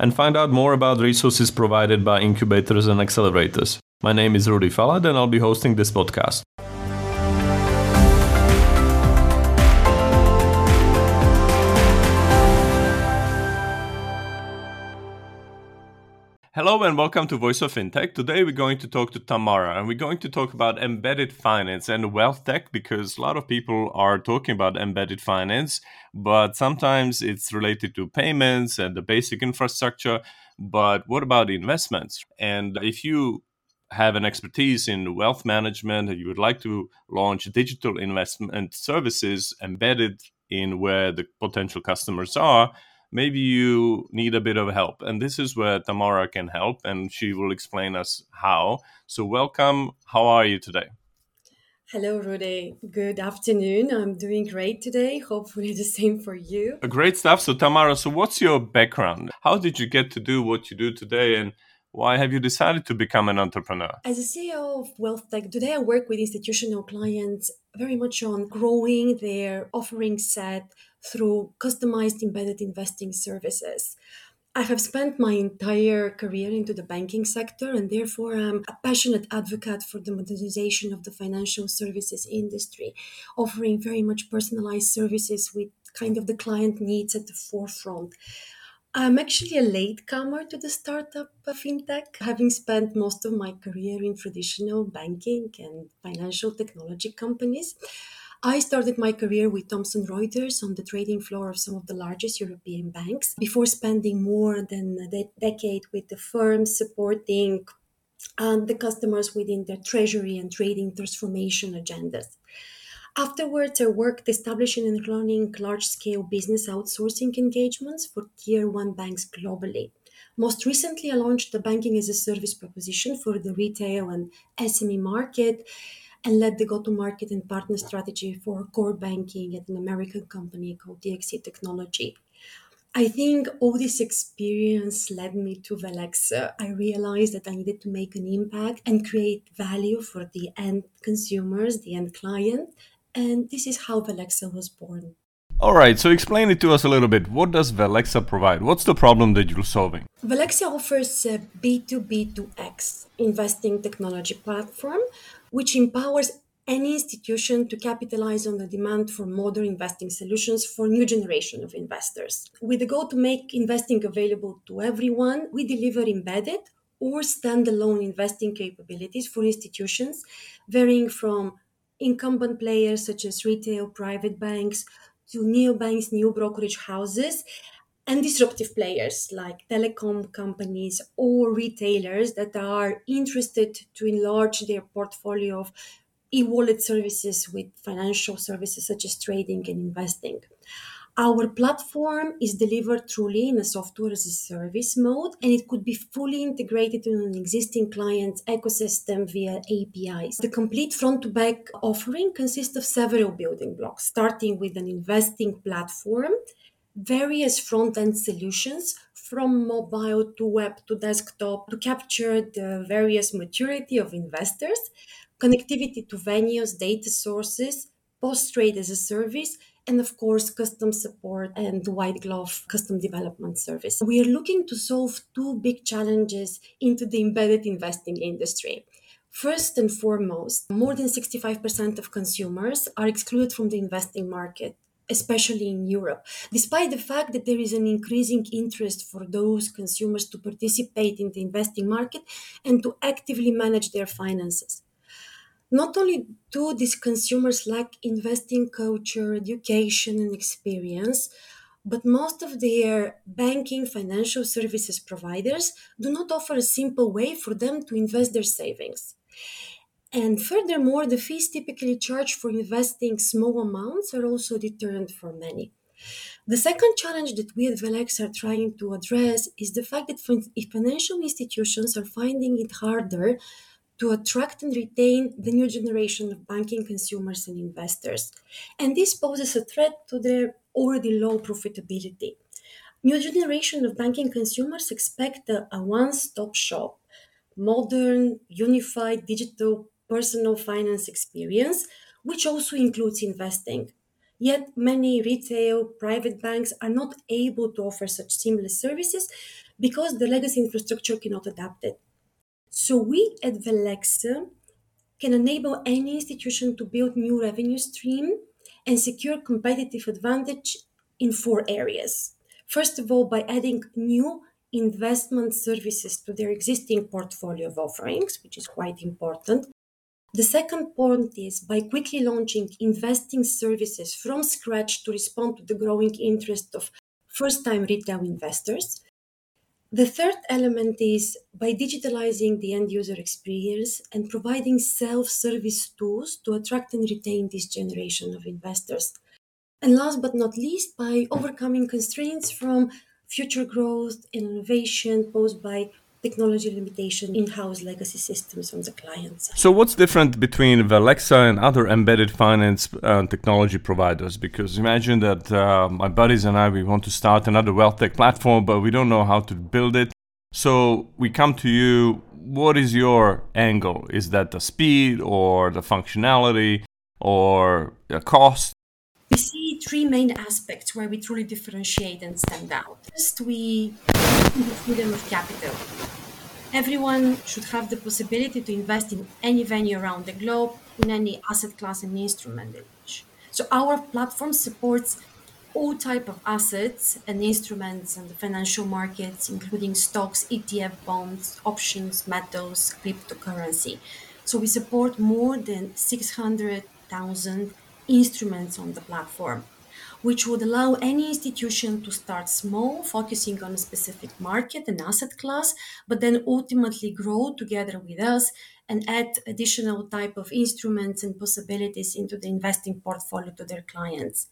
and find out more about resources provided by incubators and accelerators. My name is Rudy Falad, and I'll be hosting this podcast. Hello and welcome to Voice of FinTech. Today we're going to talk to Tamara and we're going to talk about embedded finance and wealth tech because a lot of people are talking about embedded finance, but sometimes it's related to payments and the basic infrastructure. But what about investments? And if you have an expertise in wealth management and you would like to launch digital investment services embedded in where the potential customers are, maybe you need a bit of help. And this is where Tamara can help, and she will explain us how. So, welcome. How are you today? Hello, Rudy. Good afternoon. I'm doing great today. Hopefully, the same for you. Uh, great stuff. So, Tamara, so what's your background? How did you get to do what you do today? And why have you decided to become an entrepreneur? As a CEO of Wealth Tech, today I work with institutional clients very much on growing their offering set through customized embedded investing services. I have spent my entire career into the banking sector and therefore I'm a passionate advocate for the modernization of the financial services industry, offering very much personalized services with kind of the client needs at the forefront. I'm actually a latecomer to the startup fintech, having spent most of my career in traditional banking and financial technology companies. I started my career with Thomson Reuters on the trading floor of some of the largest European banks before spending more than a de- decade with the firm supporting um, the customers within their treasury and trading transformation agendas. Afterwards, I worked establishing and running large scale business outsourcing engagements for tier one banks globally. Most recently, I launched the banking as a service proposition for the retail and SME market and led the go to market and partner strategy for core banking at an American company called DXC Technology. I think all this experience led me to Velexa. I realized that I needed to make an impact and create value for the end consumers, the end client, and this is how Velexa was born. All right, so explain it to us a little bit. What does Velexa provide? What's the problem that you're solving? Velexa offers uh, a B2B2X investing technology platform, which empowers any institution to capitalize on the demand for modern investing solutions for new generation of investors. With the goal to make investing available to everyone, we deliver embedded or standalone investing capabilities for institutions varying from incumbent players such as retail, private banks, to neobanks, new brokerage houses, and disruptive players like telecom companies or retailers that are interested to enlarge their portfolio of e-wallet services with financial services such as trading and investing. Our platform is delivered truly in a software as a service mode, and it could be fully integrated in an existing client's ecosystem via APIs. The complete front to back offering consists of several building blocks, starting with an investing platform, various front end solutions from mobile to web to desktop to capture the various maturity of investors, connectivity to venues, data sources, post trade as a service, and of course, custom support and white glove custom development service. We are looking to solve two big challenges into the embedded investing industry. First and foremost, more than 65% of consumers are excluded from the investing market especially in Europe, despite the fact that there is an increasing interest for those consumers to participate in the investing market and to actively manage their finances. Not only do these consumers lack investing culture, education, and experience, but most of their banking financial services providers do not offer a simple way for them to invest their savings. And furthermore, the fees typically charged for investing small amounts are also deterrent for many. The second challenge that we at Velexa are trying to address is the fact that financial institutions are finding it harder to attract and retain the new generation of banking consumers and investors. And this poses a threat to their already low profitability. New generation of banking consumers expect a, a one-stop shop, modern, unified digital personal finance experience, which also includes investing. Yet many retail private banks are not able to offer such seamless services because the legacy infrastructure cannot adapt it. So we at Velexa can enable any institution to build new revenue stream and secure competitive advantage in four areas. First of all, by adding new investment services to their existing portfolio of offerings, which is quite important. The second point is by quickly launching investing services from scratch to respond to the growing interest of first time retail investors. The third element is by digitalizing the end user experience and providing self service tools to attract and retain this generation of investors. And last but not least, by overcoming constraints from future growth and innovation posed by technology limitation in-house legacy systems on the client side. So what's different between Velexa and other embedded finance uh, technology providers? Because imagine that uh, my buddies and I, we want to start another wealth tech platform, but we don't know how to build it. So we come to you. What is your angle? Is that the speed or the functionality or the cost? Three main aspects where we truly differentiate and stand out. First, we the freedom of capital. Everyone should have the possibility to invest in any venue around the globe, in any asset class and instrument. So our platform supports all type of assets and instruments in the financial markets, including stocks, ETF bonds, options, metals, cryptocurrency. So we support more than 600,000 instruments on the platform, which would allow any institution to start small, focusing on a specific market and asset class, but then ultimately grow together with us and add additional type of instruments and possibilities into the investing portfolio to their clients.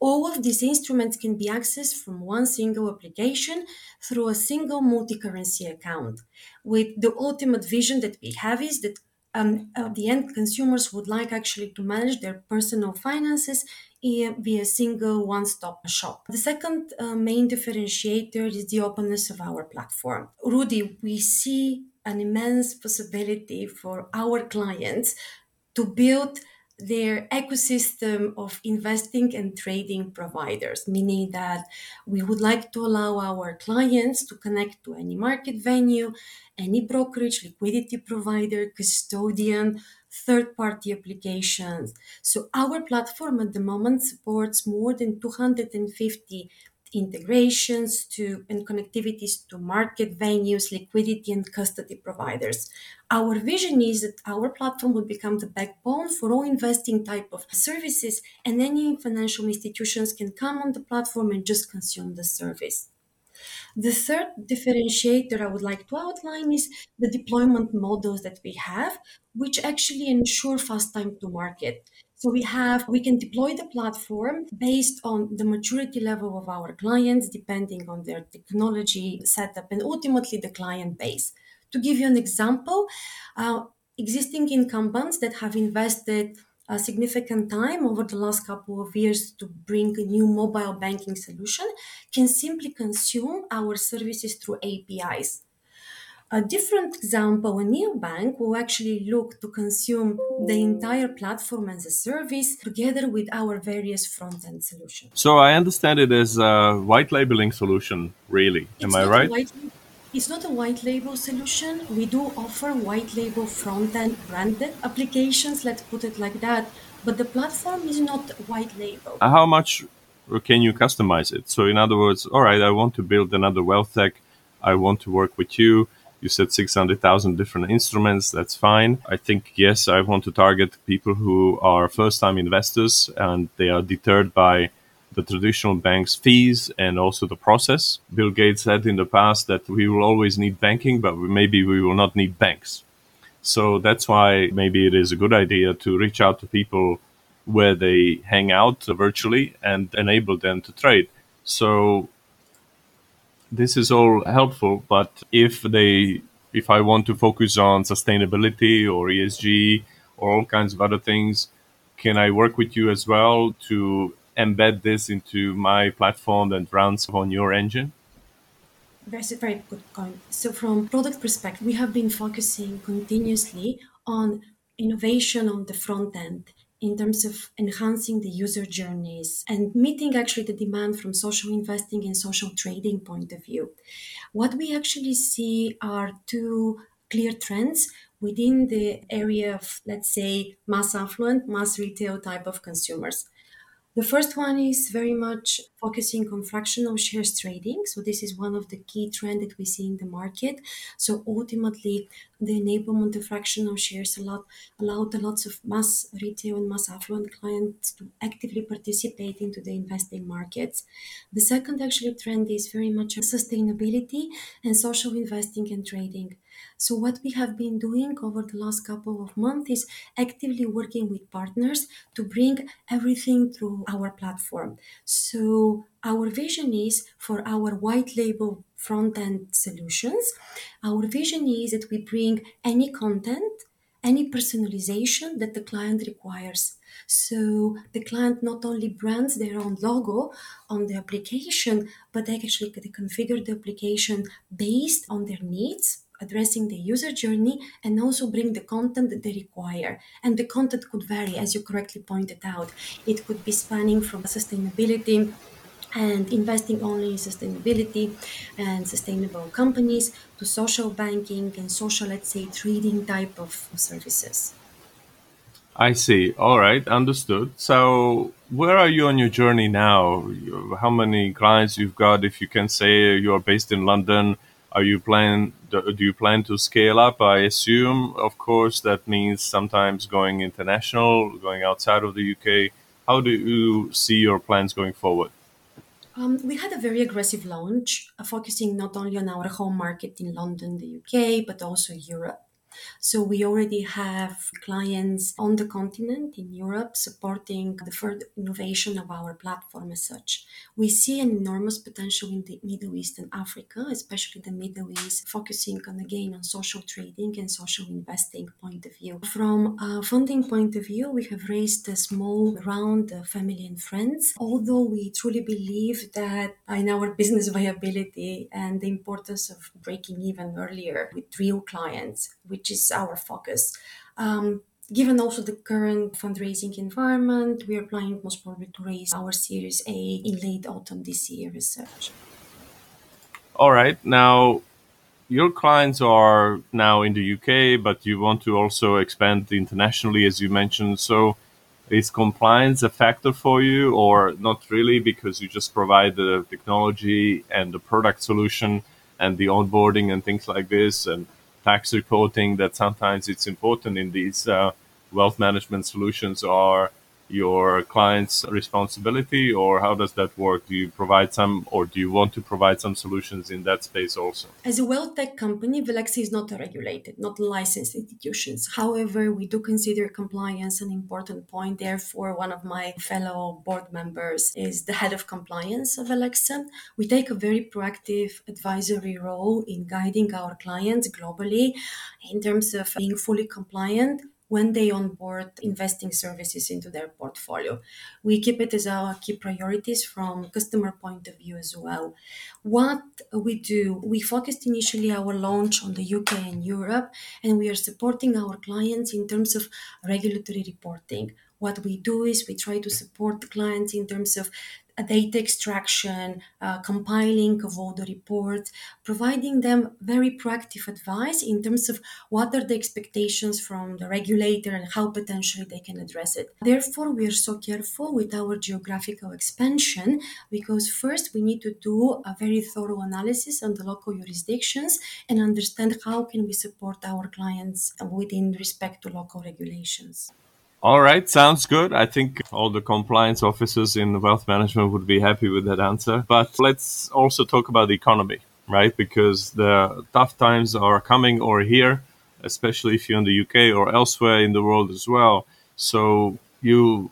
All of these instruments can be accessed from one single application through a single multi-currency account. With the ultimate vision that we have is that um, uh, the end consumers would like actually to manage their personal finances via a single one-stop shop. The second uh, main differentiator is the openness of our platform. Rudy, we see an immense possibility for our clients to build their ecosystem of investing and trading providers, meaning that we would like to allow our clients to connect to any market venue, any brokerage, liquidity provider, custodian, third party applications. So, our platform at the moment supports more than 250 integrations to and connectivities to market venues, liquidity and custody providers. Our vision is that our platform will become the backbone for all investing type of services and any financial institutions can come on the platform and just consume the service. The third differentiator I would like to outline is the deployment models that we have, which actually ensure fast time to market. So we have, we can deploy the platform based on the maturity level of our clients, depending on their technology setup and ultimately the client base. To give you an example, uh, existing incumbents that have invested a significant time over the last couple of years to bring a new mobile banking solution can simply consume our services through APIs. A different example, a neobank will actually look to consume the entire platform as a service together with our various front end solutions. So I understand it as a white labeling solution, really. It's Am I right? White, it's not a white label solution. We do offer white label front end branded applications, let's put it like that. But the platform is not white label. Uh, how much can you customize it? So, in other words, all right, I want to build another wealth tech. I want to work with you you said 600,000 different instruments. That's fine. I think, yes, I want to target people who are first time investors and they are deterred by the traditional bank's fees and also the process. Bill Gates said in the past that we will always need banking, but maybe we will not need banks. So that's why maybe it is a good idea to reach out to people where they hang out virtually and enable them to trade. So this is all helpful, but if they if I want to focus on sustainability or ESG or all kinds of other things, can I work with you as well to embed this into my platform that runs on your engine? That's a very good point. So, from product perspective, we have been focusing continuously on innovation on the front end in terms of enhancing the user journeys and meeting actually the demand from social investing and social trading point of view. What we actually see are two clear trends within the area of, let's say, mass affluent, mass retail type of consumers. The first one is very much focusing on fractional shares trading. So this is one of the key trends that we see in the market. So ultimately, the enablement of fractional shares allowed, allowed lots of mass retail and mass affluent clients to actively participate into the investing markets. The second actually trend is very much sustainability and social investing and trading. So, what we have been doing over the last couple of months is actively working with partners to bring everything through our platform. So, our vision is for our white label front end solutions. Our vision is that we bring any content, any personalization that the client requires. So the client not only brands their own logo on the application, but they actually configure the application based on their needs addressing the user journey and also bring the content that they require. And the content could vary, as you correctly pointed out. It could be spanning from sustainability and investing only in sustainability and sustainable companies to social banking and social, let's say, trading type of services. I see. All right, understood. So, where are you on your journey now? How many clients you've got? If you can say you're based in London, are you plan do you plan to scale up? I assume, of course, that means sometimes going international, going outside of the UK. How do you see your plans going forward? Um, we had a very aggressive launch, uh, focusing not only on our home market in London, the UK, but also Europe. So we already have clients on the continent in Europe supporting the further innovation of our platform as such. We see an enormous potential in the Middle East and Africa, especially the Middle East, focusing on again on social trading and social investing point of view. From a funding point of view, we have raised a small round of family and friends, although we truly believe that in our business viability and the importance of breaking even earlier with real clients, which is our focus. Um, given also the current fundraising environment, we are planning most probably to raise our Series A in late autumn this year research. All right. Now, your clients are now in the UK, but you want to also expand internationally, as you mentioned. So, is compliance a factor for you, or not really, because you just provide the technology and the product solution and the onboarding and things like this? And tax reporting that sometimes it's important in these uh, wealth management solutions are your client's responsibility or how does that work? Do you provide some or do you want to provide some solutions in that space also? As a wealth tech company Velexa is not regulated not licensed institutions however we do consider compliance an important point. Therefore one of my fellow board members is the head of compliance of Alexa we take a very proactive advisory role in guiding our clients globally in terms of being fully compliant when they onboard investing services into their portfolio. We keep it as our key priorities from customer point of view as well. What we do, we focused initially our launch on the UK and Europe, and we are supporting our clients in terms of regulatory reporting. What we do is we try to support clients in terms of data extraction, uh, compiling of all the reports, providing them very proactive advice in terms of what are the expectations from the regulator and how potentially they can address it. Therefore, we are so careful with our geographical expansion because first we need to do a very thorough analysis on the local jurisdictions and understand how can we support our clients within respect to local regulations. All right, sounds good. I think all the compliance officers in wealth management would be happy with that answer. But let's also talk about the economy, right? Because the tough times are coming or here, especially if you're in the UK or elsewhere in the world as well. So, you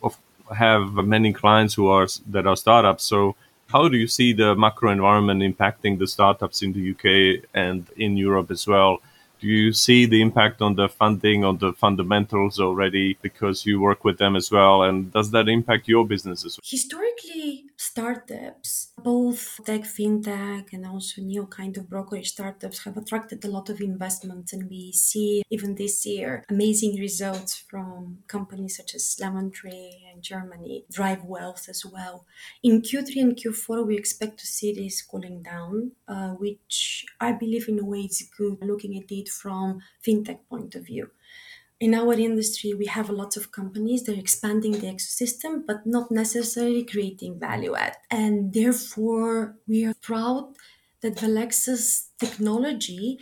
have many clients who are that are startups. So how do you see the macro environment impacting the startups in the UK and in Europe as well? Do you see the impact on the funding, on the fundamentals already because you work with them as well? And does that impact your business as well? Historically, startups, both tech, fintech, and also new kind of brokerage startups have attracted a lot of investments. And we see even this year amazing results from companies such as Lemon Tree and Germany DriveWealth as well. In Q3 and Q4, we expect to see this cooling down, uh, which I believe in a way is good looking at it from fintech point of view in our industry, we have a lot of companies that are expanding the ecosystem, but not necessarily creating value add. And therefore, we are proud that Velexa's technology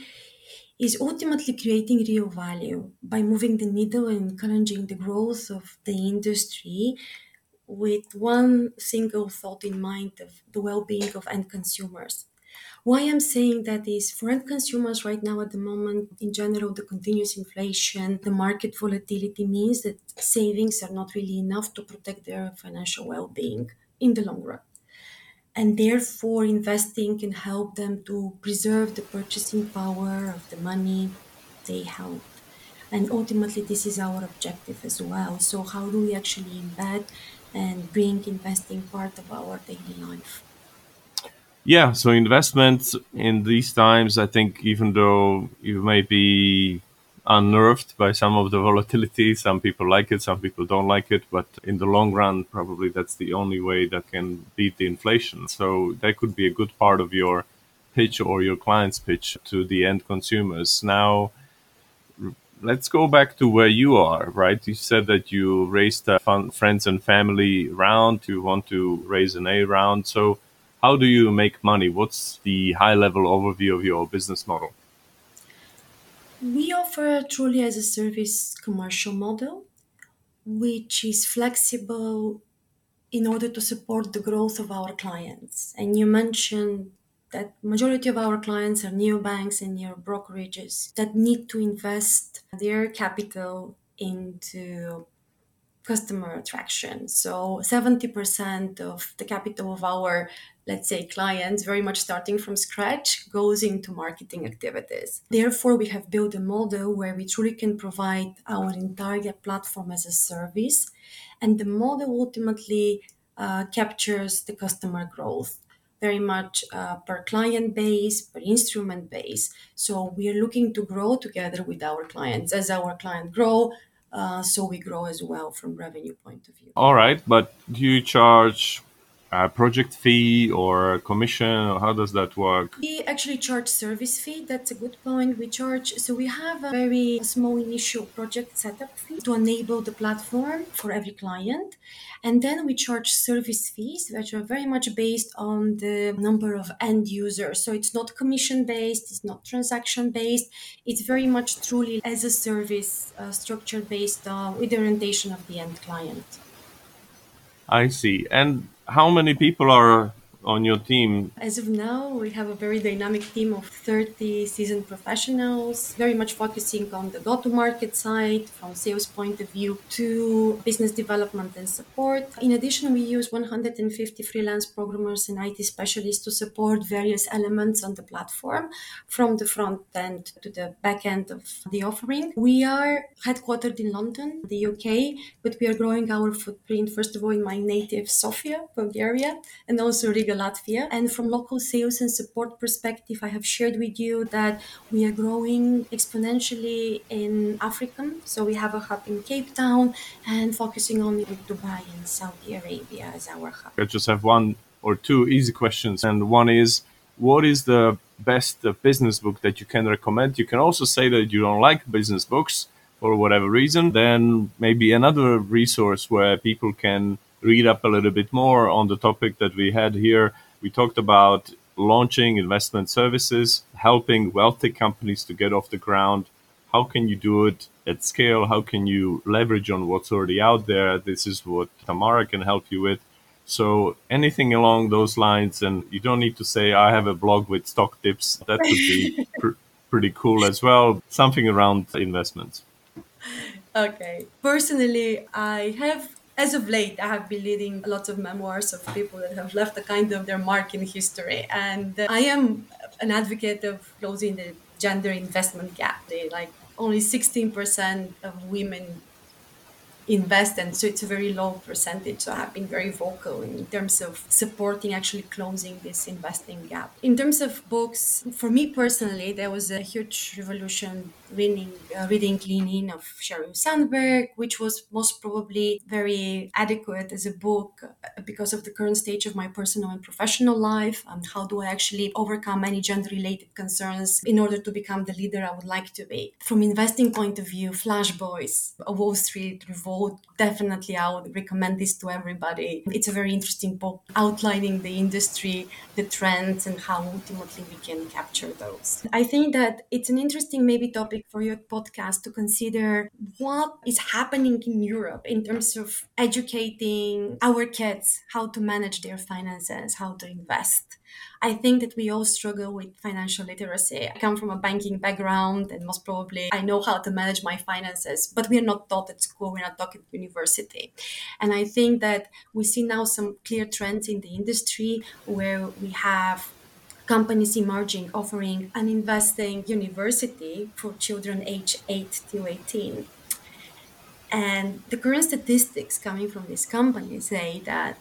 is ultimately creating real value by moving the needle and encouraging the growth of the industry with one single thought in mind of the well-being of end consumers why I'm saying that is for end consumers right now at the moment, in general, the continuous inflation, the market volatility means that savings are not really enough to protect their financial well being in the long run. And therefore, investing can help them to preserve the purchasing power of the money they held. And ultimately, this is our objective as well. So, how do we actually embed and bring investing part of our daily life? Yeah, so investments in these times, I think, even though you may be unnerved by some of the volatility, some people like it, some people don't like it, but in the long run, probably that's the only way that can beat the inflation. So that could be a good part of your pitch or your client's pitch to the end consumers. Now, let's go back to where you are, right? You said that you raised a fun, friends and family round, you want to raise an A round. So, how do you make money? What's the high level overview of your business model? We offer truly as a service commercial model, which is flexible in order to support the growth of our clients. And you mentioned that majority of our clients are neobanks and neo brokerages that need to invest their capital into customer attraction. So 70% of the capital of our, let's say, clients, very much starting from scratch, goes into marketing activities. Therefore, we have built a model where we truly can provide our entire platform as a service. And the model ultimately uh, captures the customer growth very much uh, per client base, per instrument base. So we are looking to grow together with our clients. As our client grow, uh, so we grow as well from revenue point of view. All right, but do you charge a project fee or a commission? Or how does that work? We actually charge service fee. That's a good point. We charge so we have a very small initial project setup fee to enable the platform for every client. And then we charge service fees which are very much based on the number of end users. So it's not commission based it's not transaction based it's very much truly as a service uh, structure based uh, with the orientation of the end client. I see. And how many people are on your team? As of now, we have a very dynamic team of 30 seasoned professionals, very much focusing on the go to market side from sales point of view to business development and support. In addition, we use 150 freelance programmers and IT specialists to support various elements on the platform from the front end to the back end of the offering. We are headquartered in London, the UK, but we are growing our footprint, first of all, in my native Sofia, Bulgaria, and also Riga Latvia. And from local sales and support perspective, I have shared with you that we are growing exponentially in Africa. So we have a hub in Cape Town and focusing only with Dubai and Saudi Arabia as our hub. I just have one or two easy questions. And one is, what is the best business book that you can recommend? You can also say that you don't like business books for whatever reason. Then maybe another resource where people can read up a little bit more on the topic that we had here. We talked about launching investment services, helping wealthy companies to get off the ground. How can you do it at scale? How can you leverage on what's already out there? This is what Tamara can help you with. So anything along those lines, and you don't need to say I have a blog with stock tips. That would be pr- pretty cool as well. Something around investments. Okay. Personally, I have as of late, I have been reading a lot of memoirs of people that have left a kind of their mark in history. And uh, I am an advocate of closing the gender investment gap. They, like only 16% of women invest and so it's a very low percentage. So i have been very vocal in terms of supporting actually closing this investing gap. In terms of books for me personally there was a huge revolution reading uh, reading Lean of sheryl sandberg which was most probably very adequate as a book uh, because of the current stage of my personal and professional life and how do i actually overcome any gender related concerns in order to become the leader i would like to be. From investing point of view flash boys a wall street revolt definitely I would recommend this to everybody. It's a very interesting book outlining the industry, the trends, and how ultimately we can capture those. I think that it's an interesting maybe topic for your podcast to consider what is happening in Europe in terms of educating our kids how to manage their finances, how to invest. I think that we all struggle with financial literacy. I come from a banking background, and most probably I know how to manage my finances, but we are not taught at school, we're not taught at university. And I think that we see now some clear trends in the industry where we have companies emerging offering an investing university for children age 8 to 18 and the current statistics coming from these companies say that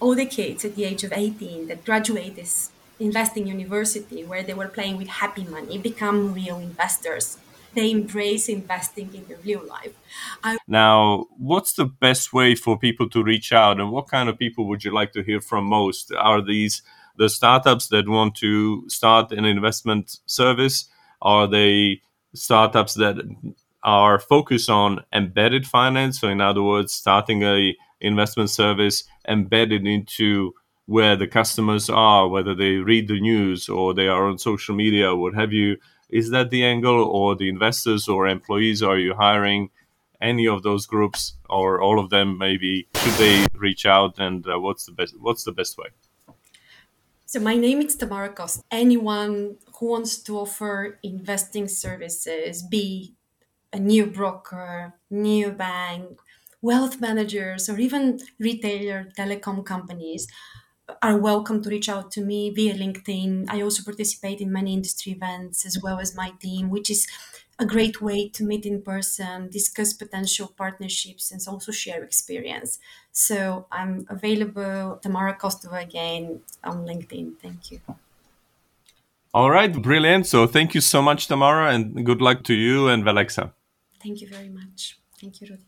all the kids at the age of 18 that graduate this investing university where they were playing with happy money become real investors. They embrace investing in their real life. I- now what's the best way for people to reach out and what kind of people would you like to hear from most? Are these the startups that want to start an investment service? Are they startups that are focused on embedded finance? So in other words starting a investment service embedded into where the customers are, whether they read the news or they are on social media, what have you. Is that the angle, or the investors or employees? Are you hiring any of those groups, or all of them? Maybe should they reach out, and uh, what's the best? What's the best way? So my name is Tamara Kostova. Anyone who wants to offer investing services, be a new broker, new bank, wealth managers or even retailer telecom companies are welcome to reach out to me via LinkedIn. I also participate in many industry events as well as my team, which is a great way to meet in person, discuss potential partnerships, and also share experience. So I'm available, Tamara Kostova again on LinkedIn. Thank you. All right, brilliant. So thank you so much, Tamara, and good luck to you and Velexa. Thank you very much. Thank you, Rudy.